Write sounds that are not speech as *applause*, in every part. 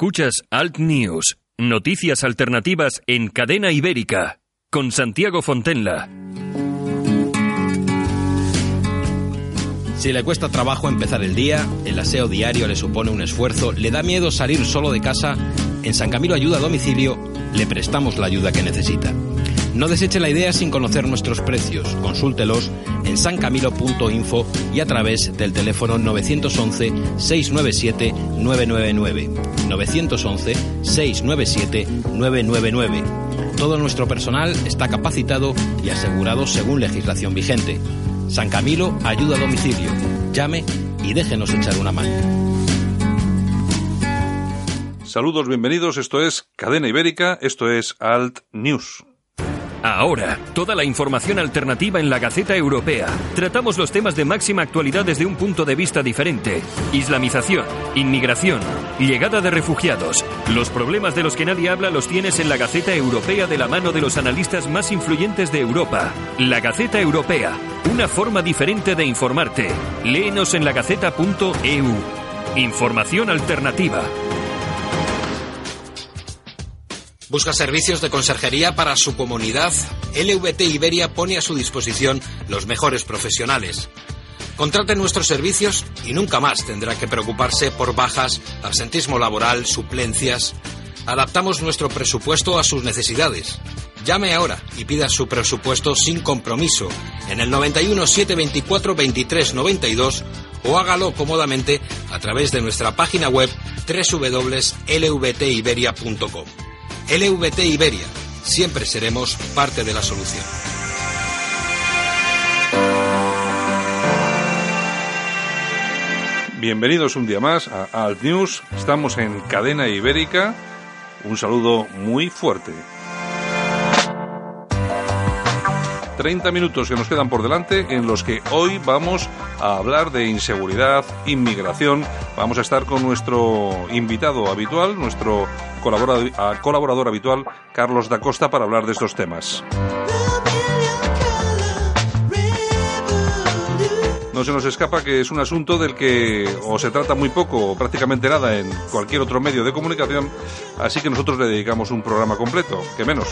Escuchas Alt News, noticias alternativas en cadena ibérica, con Santiago Fontenla. Si le cuesta trabajo empezar el día, el aseo diario le supone un esfuerzo, le da miedo salir solo de casa, en San Camilo Ayuda a Domicilio le prestamos la ayuda que necesita. No deseche la idea sin conocer nuestros precios. Consúltelos en sancamilo.info y a través del teléfono 911-697-999. 911-697-999. Todo nuestro personal está capacitado y asegurado según legislación vigente. San Camilo ayuda a domicilio. Llame y déjenos echar una mano. Saludos, bienvenidos. Esto es Cadena Ibérica, esto es Alt News. Ahora, toda la información alternativa en la Gaceta Europea. Tratamos los temas de máxima actualidad desde un punto de vista diferente. Islamización, inmigración, llegada de refugiados. Los problemas de los que nadie habla los tienes en la Gaceta Europea de la mano de los analistas más influyentes de Europa. La Gaceta Europea, una forma diferente de informarte. Léenos en lagaceta.eu. Información alternativa. ¿Busca servicios de conserjería para su comunidad? LVT Iberia pone a su disposición los mejores profesionales. Contrate nuestros servicios y nunca más tendrá que preocuparse por bajas, absentismo laboral, suplencias. Adaptamos nuestro presupuesto a sus necesidades. Llame ahora y pida su presupuesto sin compromiso en el 91 724 23 92 o hágalo cómodamente a través de nuestra página web www.lvtiberia.com. LVT Iberia. Siempre seremos parte de la solución. Bienvenidos un día más a Alt News. Estamos en Cadena Ibérica. Un saludo muy fuerte. 30 minutos que nos quedan por delante en los que hoy vamos a hablar de inseguridad, inmigración. Vamos a estar con nuestro invitado habitual, nuestro colaborador, habitual, Carlos da Costa, para hablar de estos temas. No se nos escapa que es un asunto del que o se trata muy poco o prácticamente nada en cualquier otro medio de comunicación, así que nosotros le dedicamos un programa completo, que menos.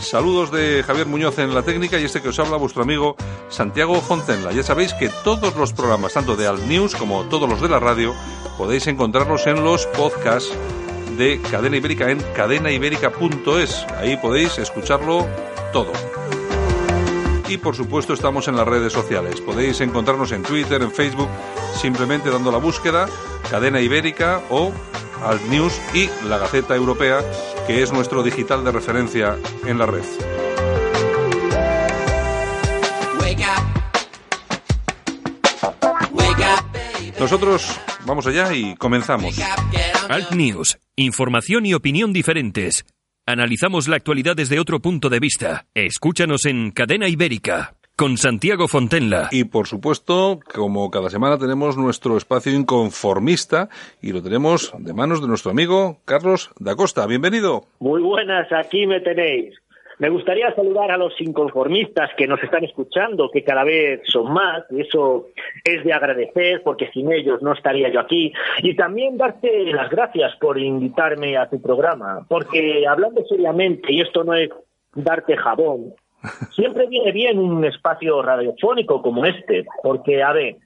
Saludos de Javier Muñoz en la técnica y este que os habla vuestro amigo Santiago Fontenla. Ya sabéis que todos los programas, tanto de Alt News como todos los de la radio, podéis encontrarlos en los podcasts de Cadena Ibérica en cadenaibérica.es. Ahí podéis escucharlo todo. Y por supuesto estamos en las redes sociales. Podéis encontrarnos en Twitter, en Facebook, simplemente dando la búsqueda Cadena Ibérica o Alt News y la Gaceta Europea, que es nuestro digital de referencia en la red. Nosotros vamos allá y comenzamos. Alt News, información y opinión diferentes. Analizamos la actualidad desde otro punto de vista. Escúchanos en Cadena Ibérica con Santiago Fontenla. Y por supuesto, como cada semana tenemos nuestro espacio inconformista y lo tenemos de manos de nuestro amigo Carlos da Costa. Bienvenido. Muy buenas, aquí me tenéis. Me gustaría saludar a los inconformistas que nos están escuchando, que cada vez son más, y eso es de agradecer, porque sin ellos no estaría yo aquí. Y también darte las gracias por invitarme a tu programa, porque hablando seriamente, y esto no es darte jabón, *laughs* siempre viene bien un espacio radiofónico como este, porque, a ver,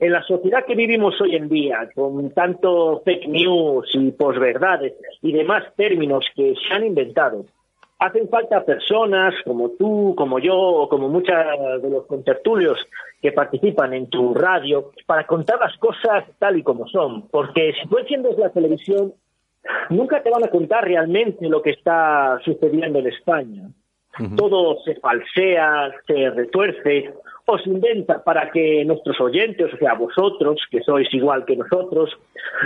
en la sociedad que vivimos hoy en día, con tanto fake news y posverdades y demás términos que se han inventado, hacen falta personas como tú, como yo, o como muchos de los contertulios que participan en tu radio para contar las cosas tal y como son. Porque si tú enciendes la televisión, nunca te van a contar realmente lo que está sucediendo en España. Todo se falsea, se retuerce o se inventa para que nuestros oyentes, o sea, vosotros, que sois igual que nosotros,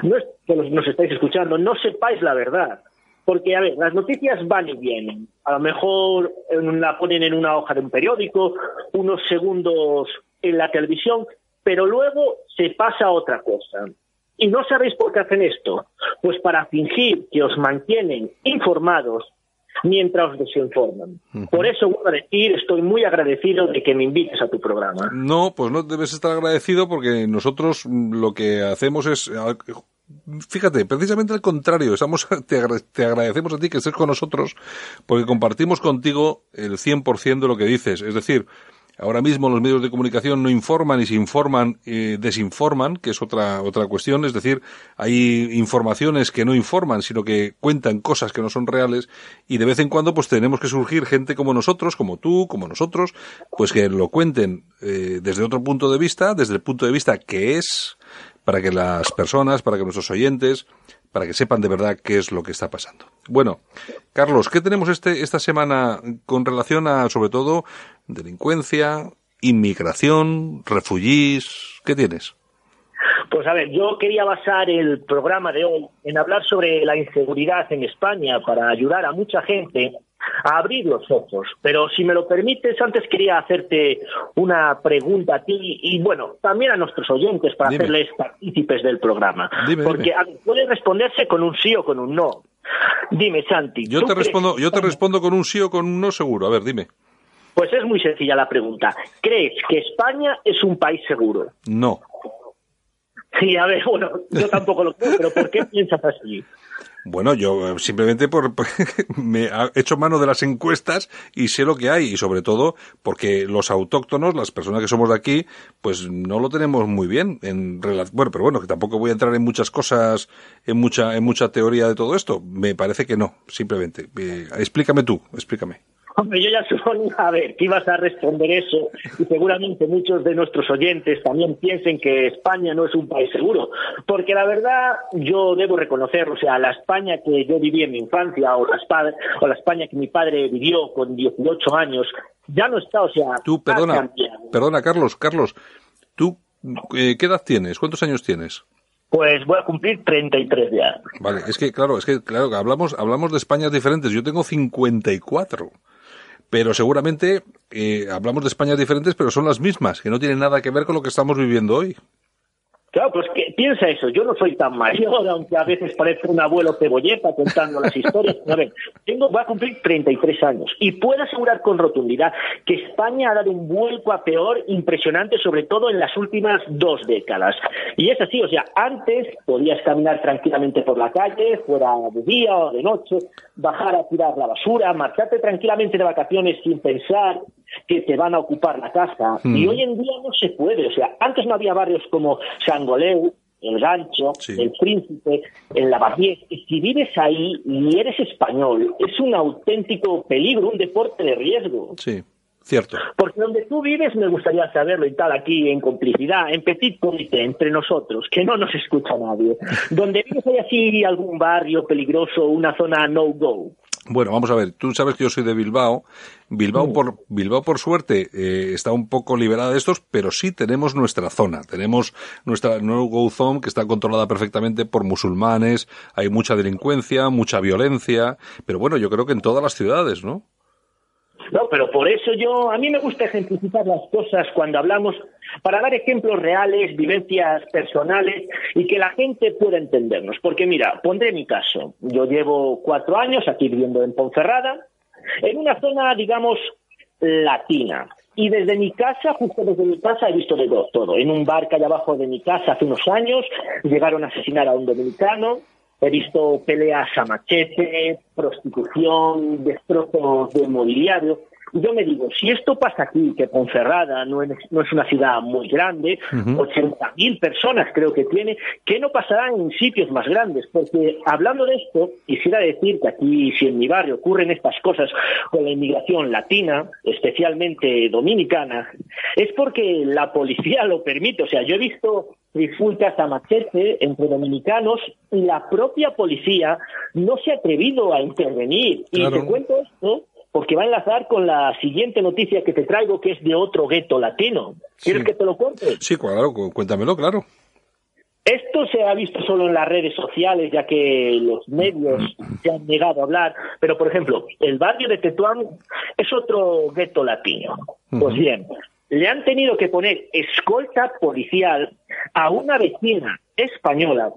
no es, que nos estáis escuchando, no sepáis la verdad. Porque, a ver, las noticias van y vienen. A lo mejor la ponen en una hoja de un periódico, unos segundos en la televisión, pero luego se pasa a otra cosa. ¿Y no sabéis por qué hacen esto? Pues para fingir que os mantienen informados mientras os desinforman. Por eso voy a decir, estoy muy agradecido de que me invites a tu programa. No, pues no debes estar agradecido porque nosotros lo que hacemos es fíjate, precisamente al contrario, estamos, *laughs* te, agradecemos a ti que estés con nosotros porque compartimos contigo el 100% de lo que dices. Es decir, Ahora mismo los medios de comunicación no informan y se informan, eh, desinforman, que es otra, otra cuestión. Es decir, hay informaciones que no informan, sino que cuentan cosas que no son reales y de vez en cuando pues tenemos que surgir gente como nosotros, como tú, como nosotros, pues que lo cuenten eh, desde otro punto de vista, desde el punto de vista que es, para que las personas, para que nuestros oyentes, para que sepan de verdad qué es lo que está pasando. Bueno, Carlos, ¿qué tenemos este, esta semana con relación a, sobre todo, delincuencia, inmigración, refugiés? ¿Qué tienes? Pues a ver, yo quería basar el programa de hoy en hablar sobre la inseguridad en España para ayudar a mucha gente a abrir los ojos. Pero si me lo permites, antes quería hacerte una pregunta a ti y, bueno, también a nuestros oyentes para hacerles partícipes del programa. Porque puede responderse con un sí o con un no. Dime, Santi. Yo te respondo, yo te respondo con un sí o con un no seguro. A ver, dime. Pues es muy sencilla la pregunta. ¿Crees que España es un país seguro? No. Sí, a ver, bueno, yo tampoco lo creo, pero ¿por qué *laughs* piensas así? Bueno, yo eh, simplemente por, *laughs* me he hecho mano de las encuestas y sé lo que hay y sobre todo porque los autóctonos, las personas que somos de aquí, pues no lo tenemos muy bien en bueno, pero bueno, que tampoco voy a entrar en muchas cosas, en mucha en mucha teoría de todo esto. Me parece que no, simplemente. Eh, explícame tú, explícame. Hombre, yo ya suponía a ver que ibas a responder eso y seguramente muchos de nuestros oyentes también piensen que España no es un país seguro, porque la verdad yo debo reconocer, o sea, la España que yo viví en mi infancia o la, o la España que mi padre vivió con 18 años ya no está, o sea, tú perdona, perdona Carlos, Carlos, tú eh, ¿qué edad tienes? ¿Cuántos años tienes? Pues voy a cumplir 33 ya. Vale, es que claro, es que claro, hablamos hablamos de Españas diferentes. Yo tengo 54 pero seguramente eh, hablamos de Españas diferentes, pero son las mismas, que no tienen nada que ver con lo que estamos viviendo hoy. Claro, pues que, piensa eso, yo no soy tan mayor, aunque a veces parezco un abuelo cebolleta contando las historias. A ver, tengo, voy a cumplir 33 años y puedo asegurar con rotundidad que España ha dado un vuelco a peor impresionante, sobre todo en las últimas dos décadas. Y es así, o sea, antes podías caminar tranquilamente por la calle, fuera de día o de noche, bajar a tirar la basura, marcharte tranquilamente de vacaciones sin pensar que te van a ocupar la casa. Y hmm. hoy en día no se puede. O sea, antes no había barrios como El Gancho, el Príncipe, el Lavapiés. Y si vives ahí y eres español, es un auténtico peligro, un deporte de riesgo. Sí. Cierto. Porque donde tú vives me gustaría saberlo y tal, aquí en complicidad, en petit comité, entre nosotros, que no nos escucha nadie. *laughs* donde vives hay así algún barrio peligroso, una zona no-go. Bueno, vamos a ver, tú sabes que yo soy de Bilbao. Bilbao, mm. por, Bilbao por suerte, eh, está un poco liberada de estos, pero sí tenemos nuestra zona. Tenemos nuestra no-go zone que está controlada perfectamente por musulmanes, hay mucha delincuencia, mucha violencia, pero bueno, yo creo que en todas las ciudades, ¿no? No, pero por eso yo, a mí me gusta ejemplificar las cosas cuando hablamos, para dar ejemplos reales, vivencias personales y que la gente pueda entendernos. Porque mira, pondré mi caso. Yo llevo cuatro años aquí viviendo en Ponferrada, en una zona, digamos, latina. Y desde mi casa, justo desde mi casa, he visto de todo. En un bar que abajo de mi casa hace unos años, llegaron a asesinar a un dominicano, He visto peleas a machete, prostitución, destrozos de mobiliario. Yo me digo, si esto pasa aquí, que Ponferrada no es, no es una ciudad muy grande, 80.000 personas creo que tiene, ¿qué no pasará en sitios más grandes? Porque hablando de esto, quisiera decir que aquí, si en mi barrio ocurren estas cosas con la inmigración latina, especialmente dominicana, es porque la policía lo permite. O sea, yo he visto trifulcas a machete entre dominicanos y la propia policía no se ha atrevido a intervenir. Y te cuento esto porque va a enlazar con la siguiente noticia que te traigo, que es de otro gueto latino. ¿Quieres que te lo cuente? Sí, claro, cuéntamelo, claro. Esto se ha visto solo en las redes sociales, ya que los medios se han negado a hablar, pero por ejemplo, el barrio de Tetuán es otro gueto latino. Pues bien, le han tenido que poner escolta policial a una vecina española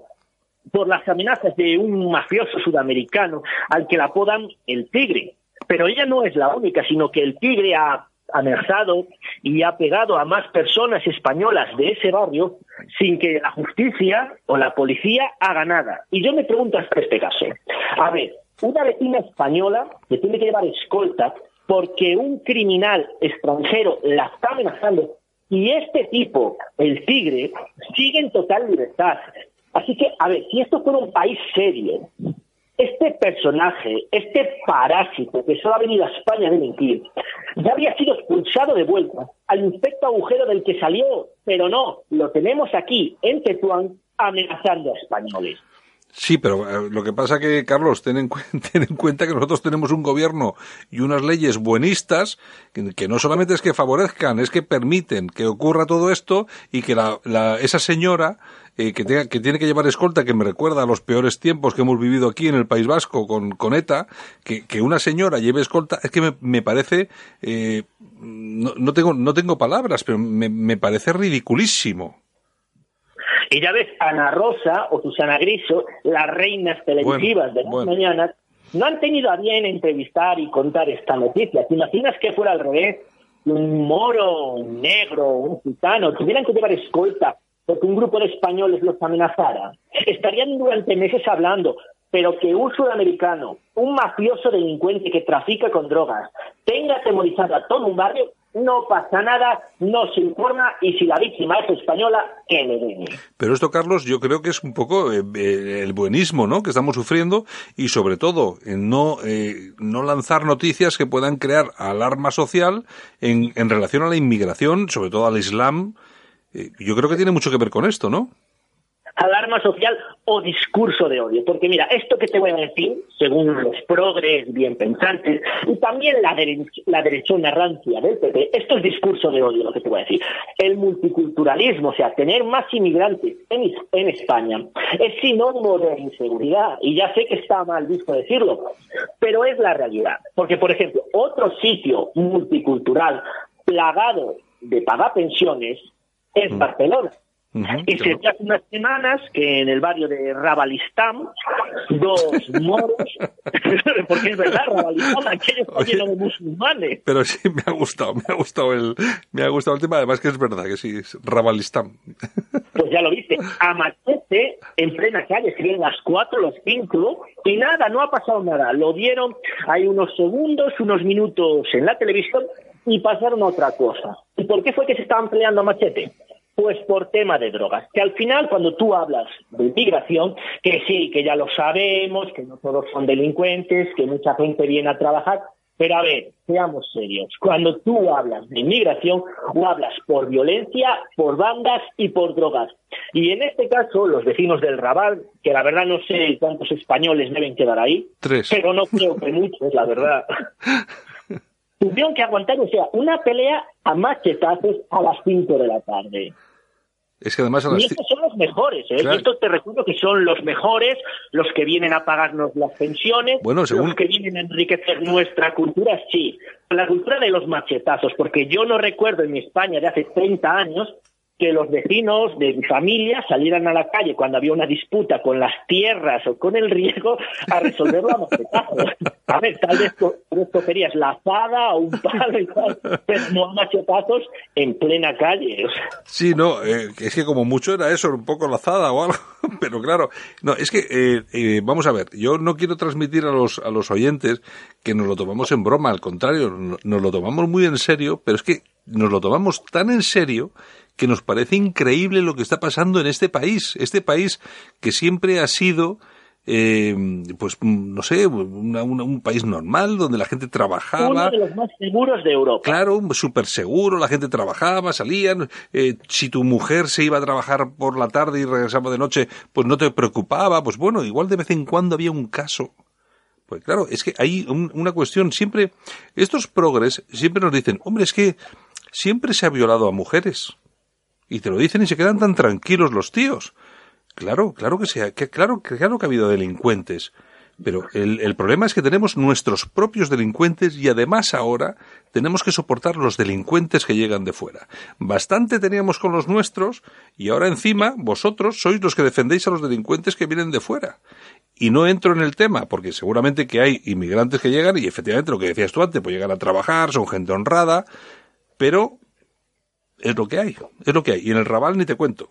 por las amenazas de un mafioso sudamericano al que la apodan el tigre. Pero ella no es la única, sino que el tigre ha, amenazado y ha pegado a más personas españolas de ese barrio sin que la justicia o la policía haga nada. Y yo me pregunto hasta este caso. A ver, una vecina española que tiene que llevar escolta porque un criminal extranjero la está amenazando y este tipo, el tigre, sigue en total libertad. Así que, a ver, si esto fuera un país serio, este personaje, este parásito que solo ha venido a España a delinquir, ya había sido expulsado de vuelta al inspecto agujero del que salió, pero no, lo tenemos aquí, en Tetuán, amenazando a españoles. Sí, pero eh, lo que pasa que, Carlos, ten en, *laughs* ten en, cuenta que nosotros tenemos un gobierno y unas leyes buenistas que, no solamente es que favorezcan, es que permiten que ocurra todo esto y que la, la, esa señora eh, que, tenga, que, tiene que llevar escolta, que me recuerda a los peores tiempos que hemos vivido aquí en el País Vasco con, con ETA, que, que una señora lleve escolta, es que me, me parece, eh, no, no, tengo, no tengo palabras, pero me, me parece ridiculísimo. Y ya ves, Ana Rosa o Susana Griso, las reinas televisivas bueno, de las bueno. mañanas, no han tenido a bien entrevistar y contar esta noticia. ¿Te imaginas que fuera al revés? Un moro, un negro, un gitano, tuvieran que llevar escolta porque un grupo de españoles los amenazara. Estarían durante meses hablando, pero que un sudamericano, un mafioso delincuente que trafica con drogas, tenga atemorizado a todo un barrio, no pasa nada, no se informa y si la víctima es española, que le den. Pero esto, Carlos, yo creo que es un poco eh, eh, el buenismo ¿no? que estamos sufriendo y sobre todo no, eh, no lanzar noticias que puedan crear alarma social en, en relación a la inmigración, sobre todo al Islam. Yo creo que tiene mucho que ver con esto, ¿no? Alarma social o discurso de odio. Porque mira, esto que te voy a decir, según los progres bien pensantes, y también la, dere la derechona rancia del PP, esto es discurso de odio lo que te voy a decir. El multiculturalismo, o sea, tener más inmigrantes en, en España, es sinónimo de inseguridad. Y ya sé que está mal visto decirlo, pero es la realidad. Porque, por ejemplo, otro sitio multicultural plagado de pagar pensiones es Barcelona. Uh -huh, y se hace unas semanas que en el barrio de Rabalistán, dos *laughs* moros, *laughs* porque es verdad, Rabalistán, aquello está lleno de musulmanes. Pero sí, me ha gustado, me ha gustado el, me ha gustado el tema, además que es verdad que sí, es Rabalistán. *laughs* Pues ya lo viste, amanece en plena calle, serían las cuatro, los cinco, y nada, no ha pasado nada. Lo dieron, hay unos segundos, unos minutos en la televisión, y pasaron a otra cosa. ¿Y por qué fue que se estaban peleando a machete? Pues por tema de drogas. Que al final, cuando tú hablas de inmigración, que sí, que ya lo sabemos, que no todos son delincuentes, que mucha gente viene a trabajar, pero a ver, seamos serios. Cuando tú hablas de inmigración, o hablas por violencia, por bandas y por drogas. Y en este caso, los vecinos del Raval, que la verdad no sé cuántos españoles deben quedar ahí, Tres. pero no creo que muchos, la verdad. *laughs* tuvieron que aguantar, o sea, una pelea a machetazos a las 5 de la tarde. Es que además a las y estos son los mejores, ¿eh? Claro. Estos te recuerdo que son los mejores, los que vienen a pagarnos las pensiones, bueno, según... los que vienen a enriquecer nuestra cultura, sí. La cultura de los machetazos, porque yo no recuerdo en mi España de hace 30 años que los vecinos de mi familia salieran a la calle cuando había una disputa con las tierras o con el riego a resolverlo a machetazos. A ver, tal vez tú escogerías la azada o un palo y tal, pero no a machetazos en plena calle. Sí, no, eh, es que como mucho era eso, un poco la azada o algo, *laughs* pero claro, no, es que, eh, eh, vamos a ver, yo no quiero transmitir a los, a los oyentes que nos lo tomamos en broma, al contrario, nos lo tomamos muy en serio, pero es que nos lo tomamos tan en serio que nos parece increíble lo que está pasando en este país. Este país que siempre ha sido, eh, pues, no sé, una, una, un país normal donde la gente trabajaba. Uno de los más seguros de Europa. Claro, súper seguro, la gente trabajaba, salían. Eh, si tu mujer se iba a trabajar por la tarde y regresaba de noche, pues no te preocupaba. Pues bueno, igual de vez en cuando había un caso. Pues claro, es que hay un, una cuestión, siempre, estos progres siempre nos dicen, hombre, es que siempre se ha violado a mujeres y te lo dicen y se quedan tan tranquilos los tíos. Claro, claro que sea, que claro, claro que ha habido delincuentes. Pero el, el, problema es que tenemos nuestros propios delincuentes y además ahora tenemos que soportar los delincuentes que llegan de fuera. Bastante teníamos con los nuestros y ahora encima vosotros sois los que defendéis a los delincuentes que vienen de fuera. Y no entro en el tema, porque seguramente que hay inmigrantes que llegan y efectivamente lo que decías tú antes, pues llegan a trabajar, son gente honrada, Pero es lo que hay, es lo que hay. Y en el Raval ni te cuento.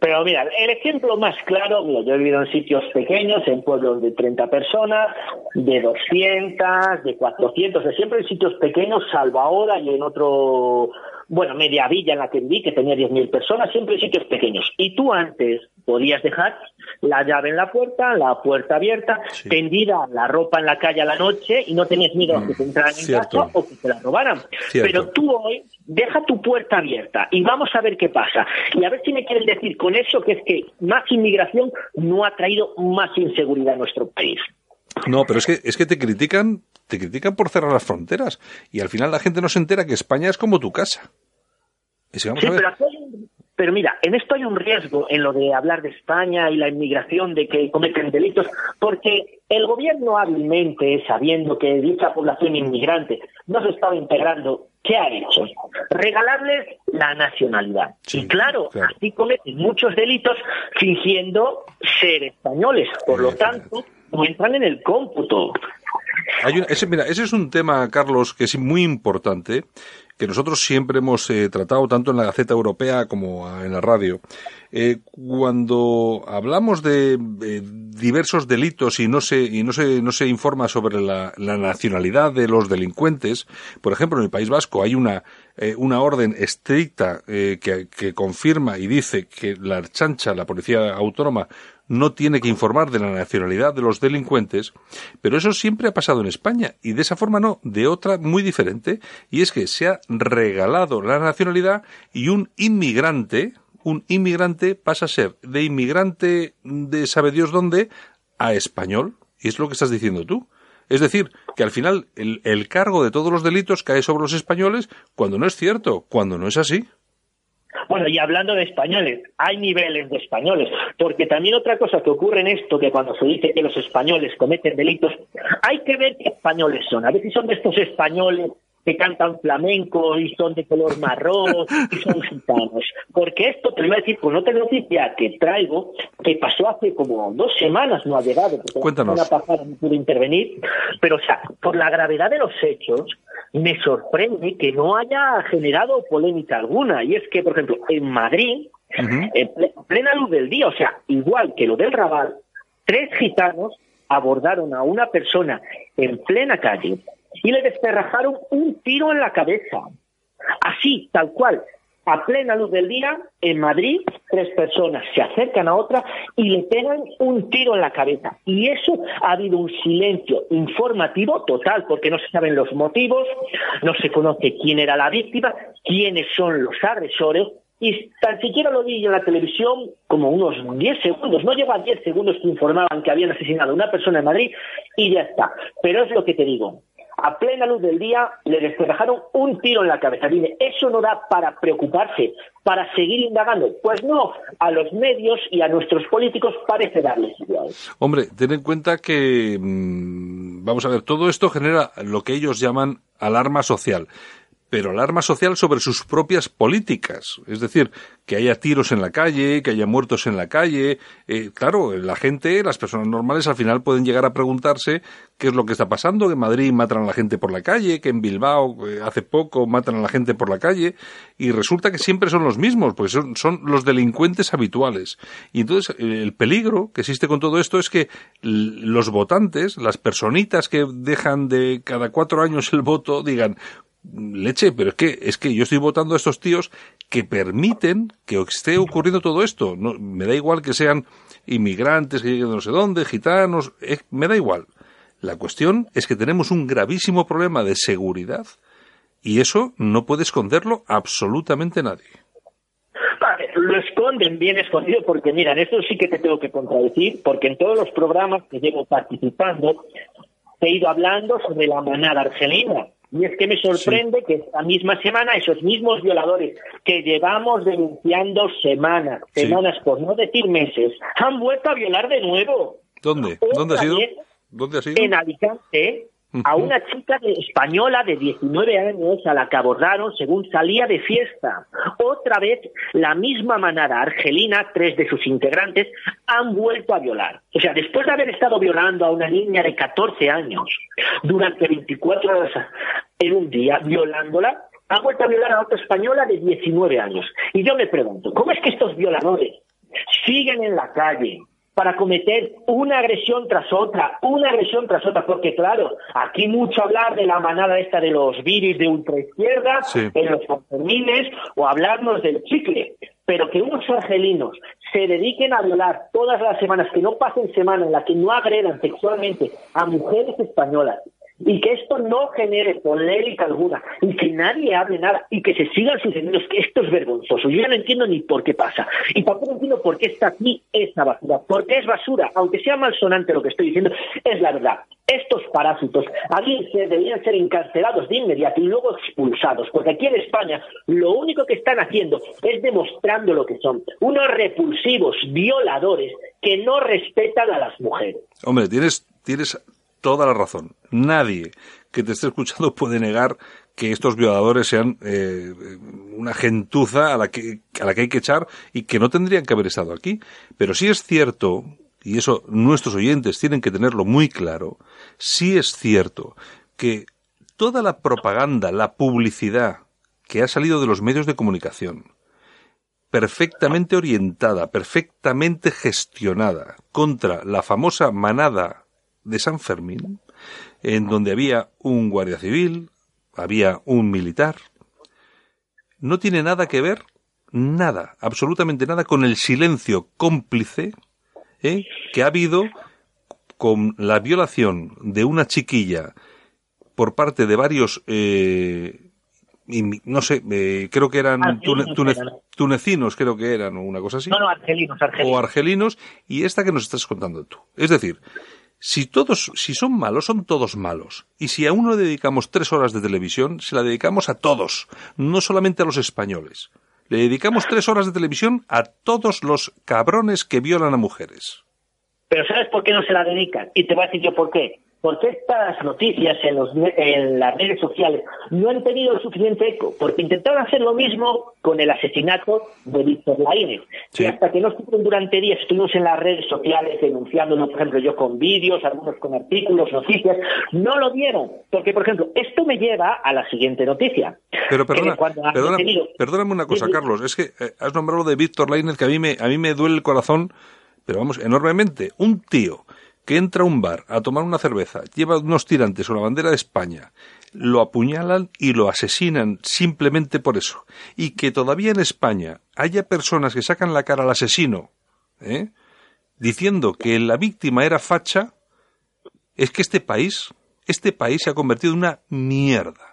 Pero mira, el ejemplo más claro, yo he vivido en sitios pequeños, en pueblos de 30 personas, de 200, de 400, de siempre en sitios pequeños, salvo ahora y en otro, bueno, media villa en la que viví, que tenía 10.000 personas, siempre en sitios pequeños. Y tú antes podías dejar la llave en la puerta, la puerta abierta, tendida la ropa en la calle a la noche y no tenías miedo a que te entraran en casa o que te la robaran. Pero tú hoy deja tu puerta abierta y vamos a ver qué pasa. Y a ver si me quieren decir con eso que es que más inmigración no ha traído más inseguridad a nuestro país. No, pero es que, es que te critican, te critican por cerrar las fronteras y al final la gente no se entera que España es como tu casa. sí, pero pero mira, en esto hay un riesgo en lo de hablar de España y la inmigración, de que cometen delitos, porque el gobierno hábilmente, sabiendo que dicha población inmigrante no se estaba integrando, ¿qué ha hecho? Regalarles la nacionalidad. y claro, así cometen muchos delitos fingiendo ser españoles. Por lo tanto, no entran en el cómputo. ese, mira, ese es un tema, Carlos, que es muy importante que nosotros siempre hemos eh, tratado tanto en la Gaceta Europea como en la radio. Eh, cuando hablamos de eh, diversos delitos y no se y no se no se informa sobre la, nacionalidad de los delincuentes, por ejemplo en el País Vasco hay una una orden estricta que, que confirma y dice que la chancha, la policía autónoma, no tiene que informar de la nacionalidad de los delincuentes, pero eso siempre ha pasado en España y de esa forma no, de otra muy diferente, y es que se ha regalado la nacionalidad y un inmigrante, un inmigrante pasa a ser de inmigrante de sabe Dios dónde a español, y es lo que estás diciendo tú. Es decir, que al final el, el cargo de todos los delitos cae sobre los españoles cuando no es cierto, cuando no es así. Bueno, y hablando de españoles, hay niveles de españoles, porque también otra cosa que ocurre en esto, que cuando se dice que los españoles cometen delitos, hay que ver qué españoles son. A ver si son de estos españoles que cantan flamenco y son de color marrón y son gitanos. Porque esto te lo voy a decir con otra noticia que traigo, que pasó hace como dos semanas, no ha llegado, porque Cuéntanos. la semana pasada no pude intervenir, pero o sea, por la gravedad de los hechos, me sorprende que no haya generado polémica alguna. Y es que, por ejemplo, en Madrid, en plena luz del día, o sea, igual que lo del Raval, tres gitanos abordaron a una persona en plena calle y le desperrajaron un tiro en la cabeza. Así, tal cual, a plena luz del día, en Madrid, tres personas se acercan a otra y le pegan un tiro en la cabeza. Y eso ha habido un silencio informativo total, porque no se saben los motivos, no se conoce quién era la víctima, quiénes son los agresores, y tan siquiera lo vi en la televisión como unos 10 segundos, no llegó a 10 segundos que informaban que habían asesinado a una persona en Madrid y ya está. Pero es lo que te digo, a plena luz del día le despejaron un tiro en la cabeza. Dime, ¿eso no da para preocuparse, para seguir indagando? Pues no, a los medios y a nuestros políticos parece darles igual. Hombre, ten en cuenta que, mm, vamos a ver, todo esto genera lo que ellos llaman alarma social pero alarma social sobre sus propias políticas. Es decir, que haya tiros en la calle, que haya muertos en la calle. Eh, claro, la gente, las personas normales, al final pueden llegar a preguntarse qué es lo que está pasando, que en Madrid matan a la gente por la calle, que en Bilbao eh, hace poco matan a la gente por la calle, y resulta que siempre son los mismos, porque son, son los delincuentes habituales. Y entonces el peligro que existe con todo esto es que los votantes, las personitas que dejan de cada cuatro años el voto, digan, leche, pero es que, es que yo estoy votando a estos tíos que permiten que esté ocurriendo todo esto. No, me da igual que sean inmigrantes, que lleguen de no sé dónde, gitanos, me da igual. La cuestión es que tenemos un gravísimo problema de seguridad y eso no puede esconderlo absolutamente nadie. lo esconden bien escondido porque, mira, en esto sí que te tengo que contradecir, porque en todos los programas que llevo participando he ido hablando sobre la manada argelina y es que me sorprende que esta misma semana esos mismos violadores que llevamos denunciando semanas, semanas por no decir meses, han vuelto a violar de nuevo. ¿Dónde? ¿Dónde ha sido? ¿Dónde ha sido? En Alicante, a una chica española de 19 años a la que abordaron según salía de fiesta. Otra vez, la misma manada argelina, tres de sus integrantes, han vuelto a violar. O sea, después de haber estado violando a una niña de 14 años durante 24 horas en un día, violándola, ha vuelto a violar a otra española de 19 años. Y yo me pregunto, ¿cómo es que estos violadores siguen en la calle, para cometer una agresión tras otra, una agresión tras otra, porque claro, aquí mucho hablar de la manada esta de los viris de ultraizquierda, en los Sanfermines, o hablarnos del chicle, pero que unos argelinos se dediquen a violar todas las semanas, que no pasen semana en la que no agredan sexualmente a mujeres españolas, y que esto no genere polémica alguna y que nadie hable nada y que se sigan sucediendo. Es que esto es vergonzoso. Yo ya no entiendo ni por qué pasa. Y tampoco entiendo por qué está aquí esa basura. Porque es basura, aunque sea malsonante lo que estoy diciendo, es la verdad. Estos parásitos aquí deberían ser encarcelados de inmediato y luego expulsados, porque aquí en España lo único que están haciendo es demostrando lo que son, unos repulsivos violadores que no respetan a las mujeres. Hombre, tienes, tienes toda la razón. Nadie que te esté escuchando puede negar que estos violadores sean eh, una gentuza a la, que, a la que hay que echar y que no tendrían que haber estado aquí. Pero sí es cierto, y eso nuestros oyentes tienen que tenerlo muy claro, sí es cierto que toda la propaganda, la publicidad que ha salido de los medios de comunicación, perfectamente orientada, perfectamente gestionada contra la famosa manada de San Fermín, en donde había un guardia civil, había un militar. No tiene nada que ver, nada, absolutamente nada, con el silencio cómplice ¿eh? que ha habido con la violación de una chiquilla por parte de varios, eh, no sé, eh, creo que eran tunecinos, creo que eran, o una cosa así. No, no, argelinos, argelinos. O argelinos, y esta que nos estás contando tú. Es decir, si todos, si son malos, son todos malos. Y si a uno le dedicamos tres horas de televisión, se la dedicamos a todos, no solamente a los españoles. Le dedicamos tres horas de televisión a todos los cabrones que violan a mujeres. Pero ¿sabes por qué no se la dedican? Y te voy a decir yo por qué porque estas noticias en, los, en las redes sociales no han tenido el suficiente eco, porque intentaron hacer lo mismo con el asesinato de Víctor Laínez. Y hasta que no estuvieron durante días, estuvimos en las redes sociales denunciándolo, por ejemplo, yo con vídeos, algunos con artículos, noticias, no lo dieron. Porque, por ejemplo, esto me lleva a la siguiente noticia. Pero perdona, perdóname una cosa, Carlos, es que eh, has nombrado de Víctor Laínez que a mí, me, a mí me duele el corazón, pero vamos, enormemente. Un tío que entra a un bar a tomar una cerveza, lleva unos tirantes o la bandera de España, lo apuñalan y lo asesinan simplemente por eso. Y que todavía en España haya personas que sacan la cara al asesino, ¿eh? diciendo que la víctima era facha, es que este país, este país se ha convertido en una mierda.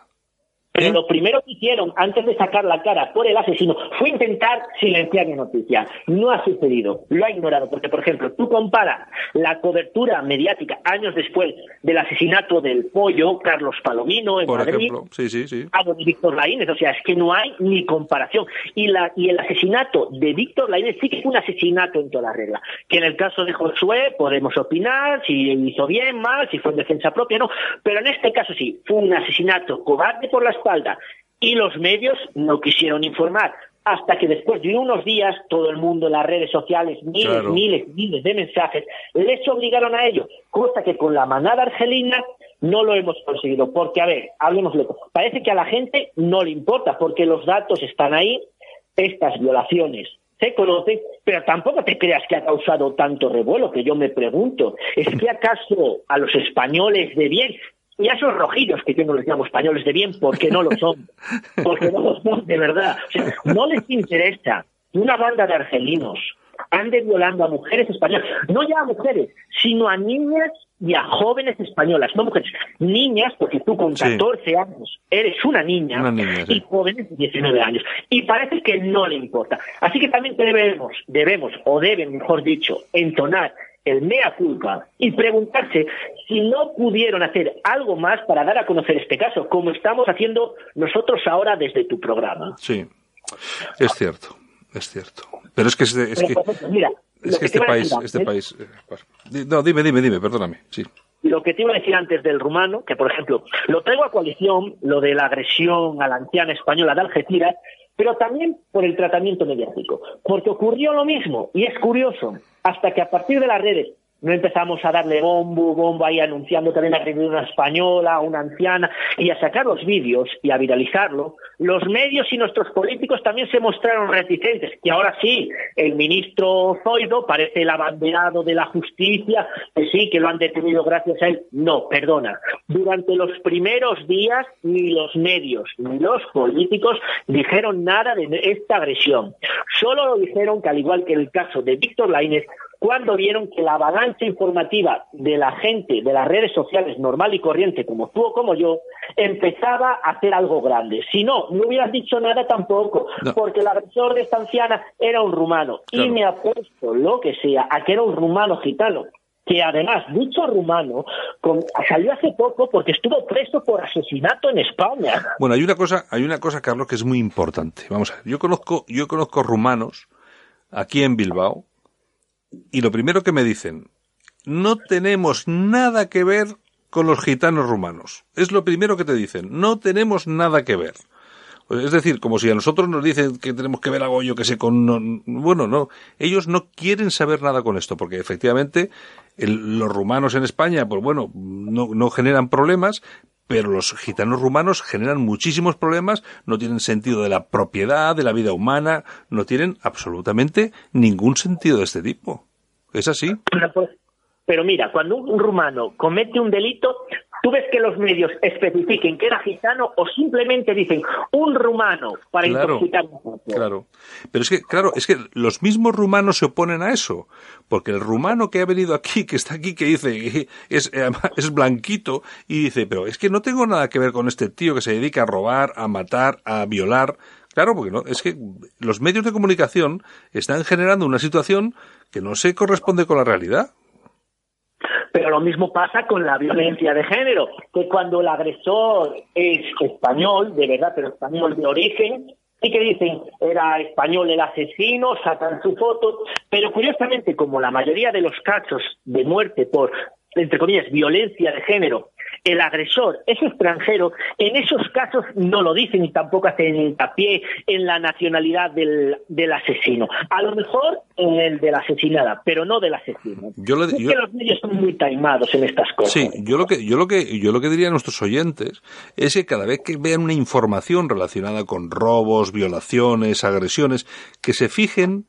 Pero ¿Eh? lo primero que hicieron antes de sacar la cara por el asesino fue intentar silenciar la noticia. No ha sucedido, lo ha ignorado, porque por ejemplo, tú comparas la cobertura mediática años después del asesinato del pollo Carlos Palomino en Madrid a de Víctor Laínez, o sea, es que no hay ni comparación. Y, la, y el asesinato de Víctor Laínez sí que fue un asesinato en toda regla. Que en el caso de Josué podemos opinar si hizo bien, mal, si fue en defensa propia, no. Pero en este caso sí, fue un asesinato cobarde por las y los medios no quisieron informar. Hasta que después de unos días, todo el mundo en las redes sociales, miles, miles, miles de mensajes, les obligaron a ello. Cosa que con la manada argelina no lo hemos conseguido. Porque, a ver, hablemoslo. Parece que a la gente no le importa, porque los datos están ahí, estas violaciones se conocen, pero tampoco te creas que ha causado tanto revuelo, que yo me pregunto, ¿es que acaso a los españoles de bien y a esos rojillos que yo no les llamo españoles de bien porque no lo son, porque no lo son de verdad. no les interesa que una banda de argelinos ande violando a mujeres españolas, no ya a mujeres, sino a niñas y a jóvenes españolas, no mujeres, niñas, porque tú con 14 años eres una niña, y jóvenes de 19 años. Y parece que no le importa. Así que también debemos, debemos, o deben, mejor dicho, entonar el mea culpa y preguntarse si no pudieron hacer algo más para dar a conocer este caso, como estamos haciendo nosotros ahora desde tu programa. Sí, es cierto, es cierto. Pero es que, es, que, es que este país, este país... Eh, no, dime, dime, dime, perdóname, sí. Lo que te iba a decir antes del rumano, que por ejemplo, lo traigo a coalición, lo de la agresión a la anciana española de Algeciras, pero también por el tratamiento mediático, porque ocurrió lo mismo, y es curioso, hasta que a partir de las redes no empezamos a darle bombo, bombo ahí anunciando también a una española, una anciana, y a sacar los vídeos y a viralizarlo, los medios y nuestros políticos también se mostraron reticentes, y ahora sí, el ministro Zoido parece el abanderado de la justicia, que sí, que lo han detenido gracias a él. No, perdona. Durante los primeros días, ni los medios ni los políticos dijeron nada de esta agresión. Solo lo dijeron que, al igual que el caso de Víctor Lainez, cuando vieron que la avalancha informativa de la gente de las redes sociales normal y corriente, como tú o como yo, empezaba a hacer algo grande. Si no, no hubieras dicho nada tampoco, porque el agresor de esta anciana era un rumano. Y me apuesto lo que sea a que era un rumano gitano que además dicho rumano salió hace poco porque estuvo preso por asesinato en España. Bueno, hay una cosa, hay una cosa, Carlos, que es muy importante. Vamos a ver, yo conozco, yo conozco rumanos aquí en Bilbao y lo primero que me dicen, no tenemos nada que ver con los gitanos rumanos. Es lo primero que te dicen, no tenemos nada que ver. Es decir, como si a nosotros nos dicen que tenemos que ver algo, yo que sé, con... bueno, no, ellos no quieren saber nada con esto, porque efectivamente los rumanos en España, pues bueno, no, no generan problemas, pero los gitanos rumanos generan muchísimos problemas, no tienen sentido de la propiedad, de la vida humana, no tienen absolutamente ningún sentido de este tipo. ¿Es así? Pues, pero mira, cuando un rumano comete un delito, tú ves que los medios especifiquen que era gitano o simplemente dicen un rumano para claro, intoxicar Claro. Pero es que, claro, es que los mismos rumanos se oponen a eso. Porque el rumano que ha venido aquí, que está aquí, que dice, es, *laughs* es blanquito, y dice, pero es que no tengo nada que ver con este tío que se dedica a robar, a matar, a violar. Claro, porque no, es que los medios de comunicación están generando una situación que no se corresponde con la realidad. Pero lo mismo pasa con la violencia de género, que cuando el agresor es español, de verdad, pero español de origen, y que dicen era español el asesino, sacan su foto, pero curiosamente, como la mayoría de los casos de muerte por, entre comillas, violencia de género el agresor es extranjero, en esos casos no lo dicen y tampoco hacen hincapié en la nacionalidad del, asesino. A lo mejor en el de la asesinada, pero no del asesino. Yo es que los medios son muy taimados en estas cosas. Sí, yo lo que yo lo que yo lo que diría a nuestros oyentes es que cada vez que vean una información relacionada con robos, violaciones, agresiones, que se fijen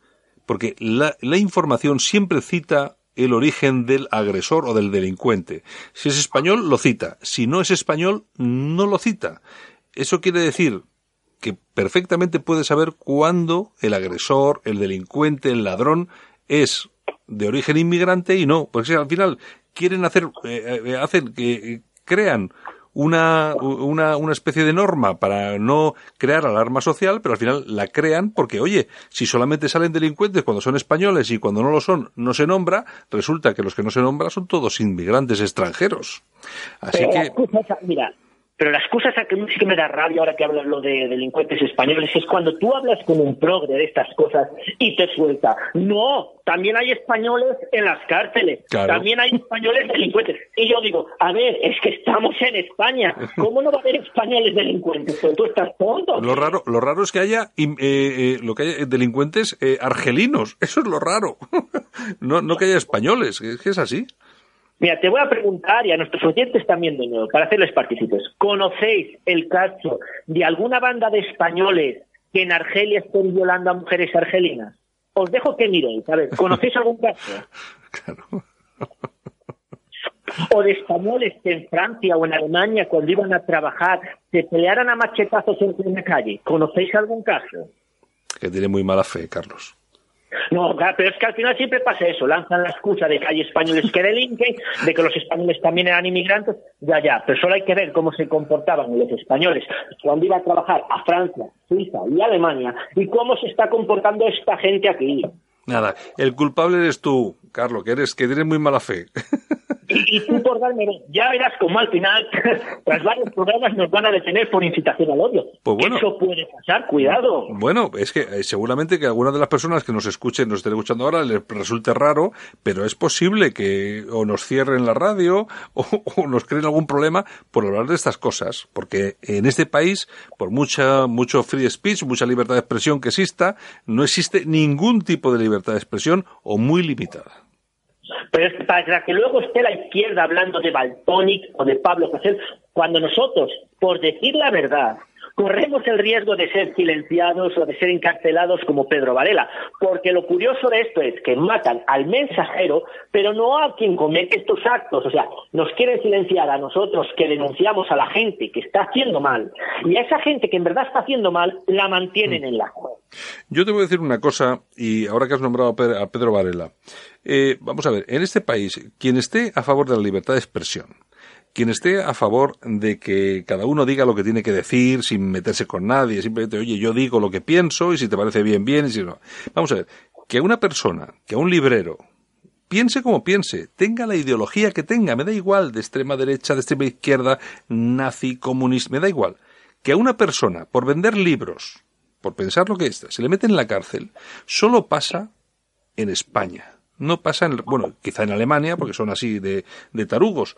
porque la, la información siempre cita el origen del agresor o del delincuente. Si es español, lo cita. Si no es español, no lo cita. Eso quiere decir que perfectamente puede saber cuándo el agresor, el delincuente, el ladrón es de origen inmigrante y no. Porque al final quieren hacer, eh, eh, hacen que crean una, una, una especie de norma para no crear alarma social, pero al final la crean porque, oye, si solamente salen delincuentes cuando son españoles y cuando no lo son no se nombra, resulta que los que no se nombra son todos inmigrantes extranjeros. Así que... Mira, pero la excusa que sí que me da rabia ahora que hablas lo de delincuentes españoles es cuando tú hablas con un progre de estas cosas y te suelta. No, también hay españoles en las cárceles, también hay españoles delincuentes. Y yo digo, a ver, es que estamos en España, ¿cómo no va a haber españoles delincuentes? Pero tú estás tonto. Lo raro, lo raro es que haya, eh, eh, lo que haya delincuentes eh, argelinos, eso es lo raro. *laughs* no, no que haya españoles, es que es así. Mira, te voy a preguntar y a nuestros oyentes también de nuevo, para hacerles partícipes. ¿Conocéis el caso de alguna banda de españoles que en Argelia estén violando a mujeres argelinas? Os dejo que miréis. A ver, ¿conocéis algún caso? *laughs* Claro. O de españoles que en Francia o en Alemania, cuando iban a trabajar, se pelearan a machetazos en la calle. ¿Conocéis algún caso? Que tiene muy mala fe, Carlos. No, pero es que al final siempre pasa eso, lanzan la excusa de que hay españoles que delinquen, de que los españoles también eran inmigrantes, ya, ya, pero solo hay que ver cómo se comportaban los españoles cuando iban a trabajar a Francia, Suiza y Alemania y cómo se está comportando esta gente aquí. Nada, el culpable eres tú, Carlos, que eres, que tienes muy mala fe. *laughs* Y, tú por darme, ya verás como al final, *laughs* tras varios programas nos van a detener por incitación al odio. Pues bueno, Eso puede pasar, cuidado. Bueno, es que eh, seguramente que algunas de las personas que nos escuchen, nos estén escuchando ahora, les resulte raro, pero es posible que o nos cierren la radio *laughs* o, o nos creen algún problema por hablar de estas cosas, porque en este país, por mucha, mucho free speech, mucha libertad de expresión que exista, no existe ningún tipo de libertad de expresión o muy limitada. Pero es para que luego esté la izquierda hablando de Baltonic o de Pablo Casel, cuando nosotros, por decir la verdad, corremos el riesgo de ser silenciados o de ser encarcelados como Pedro Varela, porque lo curioso de esto es que matan al mensajero, pero no a quien comete estos actos, o sea, nos quieren silenciar a nosotros que denunciamos a la gente que está haciendo mal, y a esa gente que en verdad está haciendo mal, la mantienen mm. en la juega. Yo te voy a decir una cosa, y ahora que has nombrado a Pedro Varela, eh, vamos a ver, en este país, quien esté a favor de la libertad de expresión, quien esté a favor de que cada uno diga lo que tiene que decir sin meterse con nadie, simplemente, oye, yo digo lo que pienso y si te parece bien, bien, y si no. Vamos a ver, que una persona, que un librero, piense como piense, tenga la ideología que tenga, me da igual, de extrema derecha, de extrema izquierda, nazi, comunista, me da igual. Que a una persona, por vender libros, por pensar lo que es, se le mete en la cárcel, solo pasa en España. No pasa en, bueno, quizá en Alemania, porque son así de, de tarugos,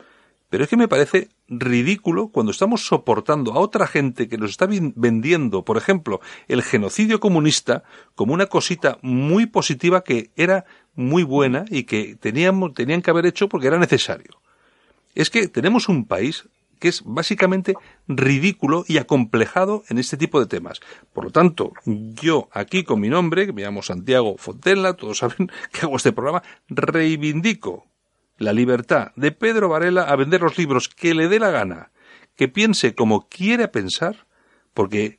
pero es que me parece ridículo cuando estamos soportando a otra gente que nos está vendiendo, por ejemplo, el genocidio comunista como una cosita muy positiva que era muy buena y que teníamos, tenían que haber hecho porque era necesario. Es que tenemos un país que es básicamente ridículo y acomplejado en este tipo de temas. Por lo tanto, yo aquí con mi nombre, que me llamo Santiago Fontella, todos saben *laughs* que hago este programa, reivindico la libertad de Pedro Varela a vender los libros que le dé la gana, que piense como quiere pensar, porque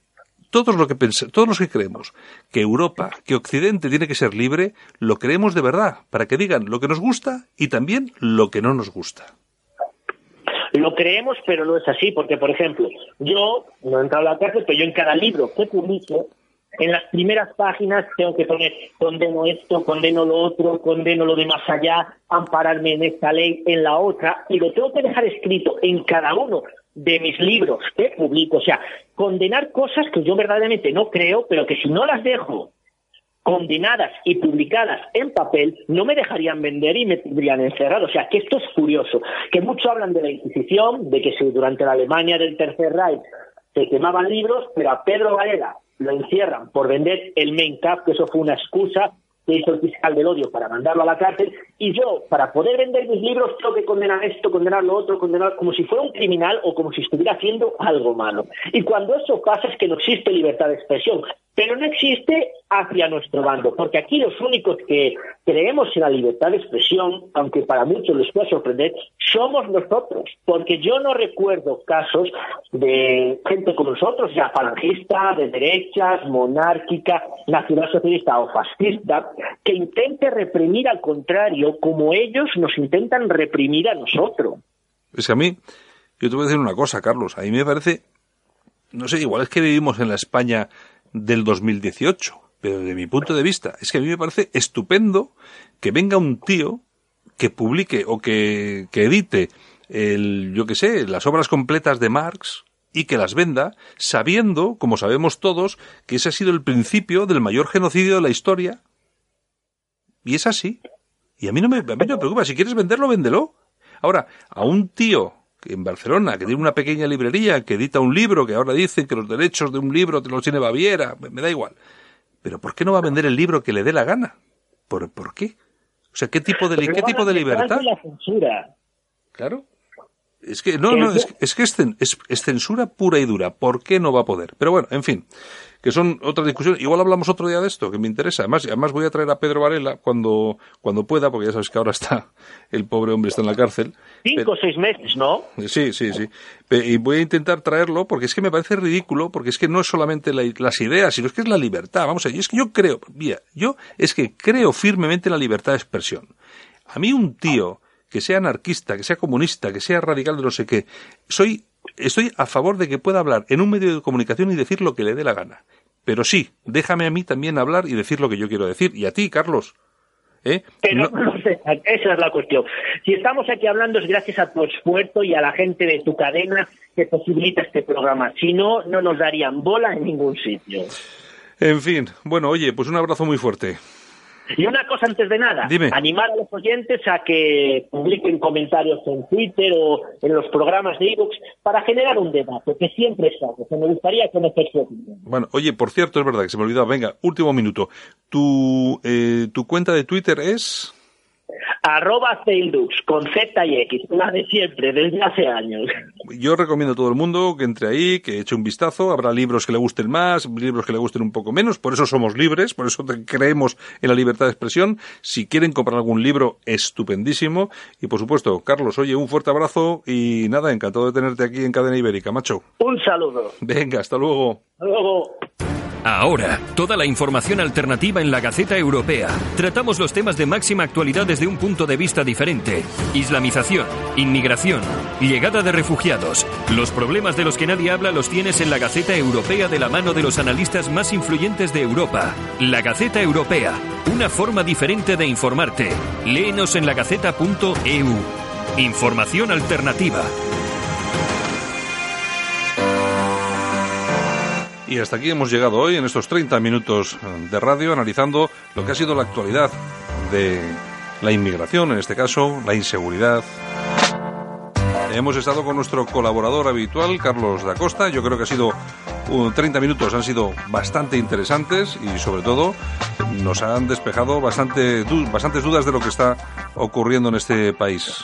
todos, lo que todos los que creemos que Europa, que Occidente tiene que ser libre, lo creemos de verdad, para que digan lo que nos gusta y también lo que no nos gusta. Lo creemos, pero no es así, porque, por ejemplo, yo, no he entrado a la cárcel, pero yo en cada libro que publico en las primeras páginas tengo que poner condeno esto, condeno lo otro, condeno lo de más allá, ampararme en esta ley, en la otra, y lo tengo que dejar escrito en cada uno de mis libros que publico. O sea, condenar cosas que yo verdaderamente no creo, pero que si no las dejo condenadas y publicadas en papel, no me dejarían vender y me tendrían encerrado. O sea, que esto es curioso, que muchos hablan de la Inquisición, de que durante la Alemania del Tercer Reich se quemaban libros, pero a Pedro Varela lo encierran por vender el main cap, que eso fue una excusa que hizo el fiscal del odio para mandarlo a la cárcel, y yo, para poder vender mis libros, tengo que condenar esto, condenar lo otro, condenar como si fuera un criminal o como si estuviera haciendo algo malo. Y cuando eso pasa es que no existe libertad de expresión pero no existe hacia nuestro bando, porque aquí los únicos que creemos en la libertad de expresión, aunque para muchos les pueda sorprender, somos nosotros, porque yo no recuerdo casos de gente como nosotros, ya falangista, de derechas, monárquica, nacional socialista o fascista, que intente reprimir al contrario, como ellos nos intentan reprimir a nosotros. Es que a mí, yo te voy a decir una cosa, Carlos, a mí me parece, no sé, igual es que vivimos en la España del 2018. Pero de mi punto de vista, es que a mí me parece estupendo que venga un tío que publique o que, que edite el, yo que sé, las obras completas de Marx y que las venda, sabiendo, como sabemos todos, que ese ha sido el principio del mayor genocidio de la historia. Y es así. Y a mí no me, a mí no me preocupa. Si quieres venderlo, véndelo. Ahora, a un tío en Barcelona, que tiene una pequeña librería, que edita un libro, que ahora dicen que los derechos de un libro te los tiene Baviera, me, da igual. Pero ¿por qué no va a vender el libro que le dé la gana? ¿Por, ¿por qué? O sea, ¿qué tipo de, ¿qué tipo de libertad? La censura. Claro. Es que no, no, es, es que es, es, censura pura y dura. ¿Por qué no va a poder? Pero bueno, en fin que son otras discusiones. Igual hablamos otro día de esto, que me interesa. Además, además voy a traer a Pedro Varela cuando, cuando pueda, porque ya sabes que ahora está, *laughs* el pobre hombre está en la cárcel. Cinco o seis meses, ¿no? Sí, sí, sí. Y voy a intentar traerlo porque es que me parece ridículo, porque es que no es solamente las ideas, sino es que es la libertad. Vamos a ver, y es que yo creo, mira, yo es que creo firmemente en la libertad de expresión. A mí un tío que sea anarquista, que sea comunista, que sea radical de no sé qué, soy estoy a favor de que pueda hablar en un medio de comunicación y decir lo que le dé la gana. Pero sí, déjame a mí también hablar y decir lo que yo quiero decir. Y a ti, Carlos. ¿Eh? Pero no... esa es la cuestión. Si estamos aquí hablando es gracias a tu esfuerzo y a la gente de tu cadena que posibilita este programa. Si no, no nos darían bola en ningún sitio. En fin, bueno, oye, pues un abrazo muy fuerte. Y una cosa antes de nada, animar a los oyentes a que publiquen comentarios en Twitter o en los programas de ebooks para generar un debate, que siempre está, que me gustaría conocer su opinión. Bueno, oye, por cierto, es verdad que se me olvidaba, venga, último minuto. ¿Tu, eh, ¿Tu cuenta de Twitter es...? Arroba Ceildux, con Z y X, la de siempre, desde hace años. Yo recomiendo a todo el mundo que entre ahí, que eche un vistazo. Habrá libros que le gusten más, libros que le gusten un poco menos. Por eso somos libres, por eso creemos en la libertad de expresión. Si quieren comprar algún libro, estupendísimo. Y por supuesto, Carlos, oye, un fuerte abrazo y nada, encantado de tenerte aquí en Cadena Ibérica, macho. Un saludo. Venga, hasta luego. Hasta luego. Ahora, toda la información alternativa en la Gaceta Europea. Tratamos los temas de máxima actualidad desde un punto de vista diferente. Islamización, inmigración, llegada de refugiados. Los problemas de los que nadie habla los tienes en la Gaceta Europea de la mano de los analistas más influyentes de Europa. La Gaceta Europea, una forma diferente de informarte. Léenos en lagaceta.eu. Información alternativa. Y hasta aquí hemos llegado hoy en estos 30 minutos de radio analizando lo que ha sido la actualidad de la inmigración, en este caso, la inseguridad. Hemos estado con nuestro colaborador habitual, Carlos da Costa. Yo creo que ha sido 30 minutos, han sido bastante interesantes y sobre todo nos han despejado bastante, bastantes dudas de lo que está ocurriendo en este país,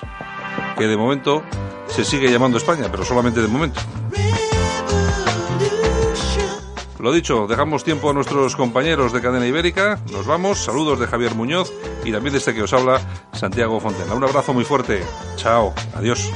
que de momento se sigue llamando España, pero solamente de momento. Lo dicho, dejamos tiempo a nuestros compañeros de Cadena Ibérica. Nos vamos. Saludos de Javier Muñoz y también de este que os habla, Santiago Fontena. Un abrazo muy fuerte. Chao. Adiós.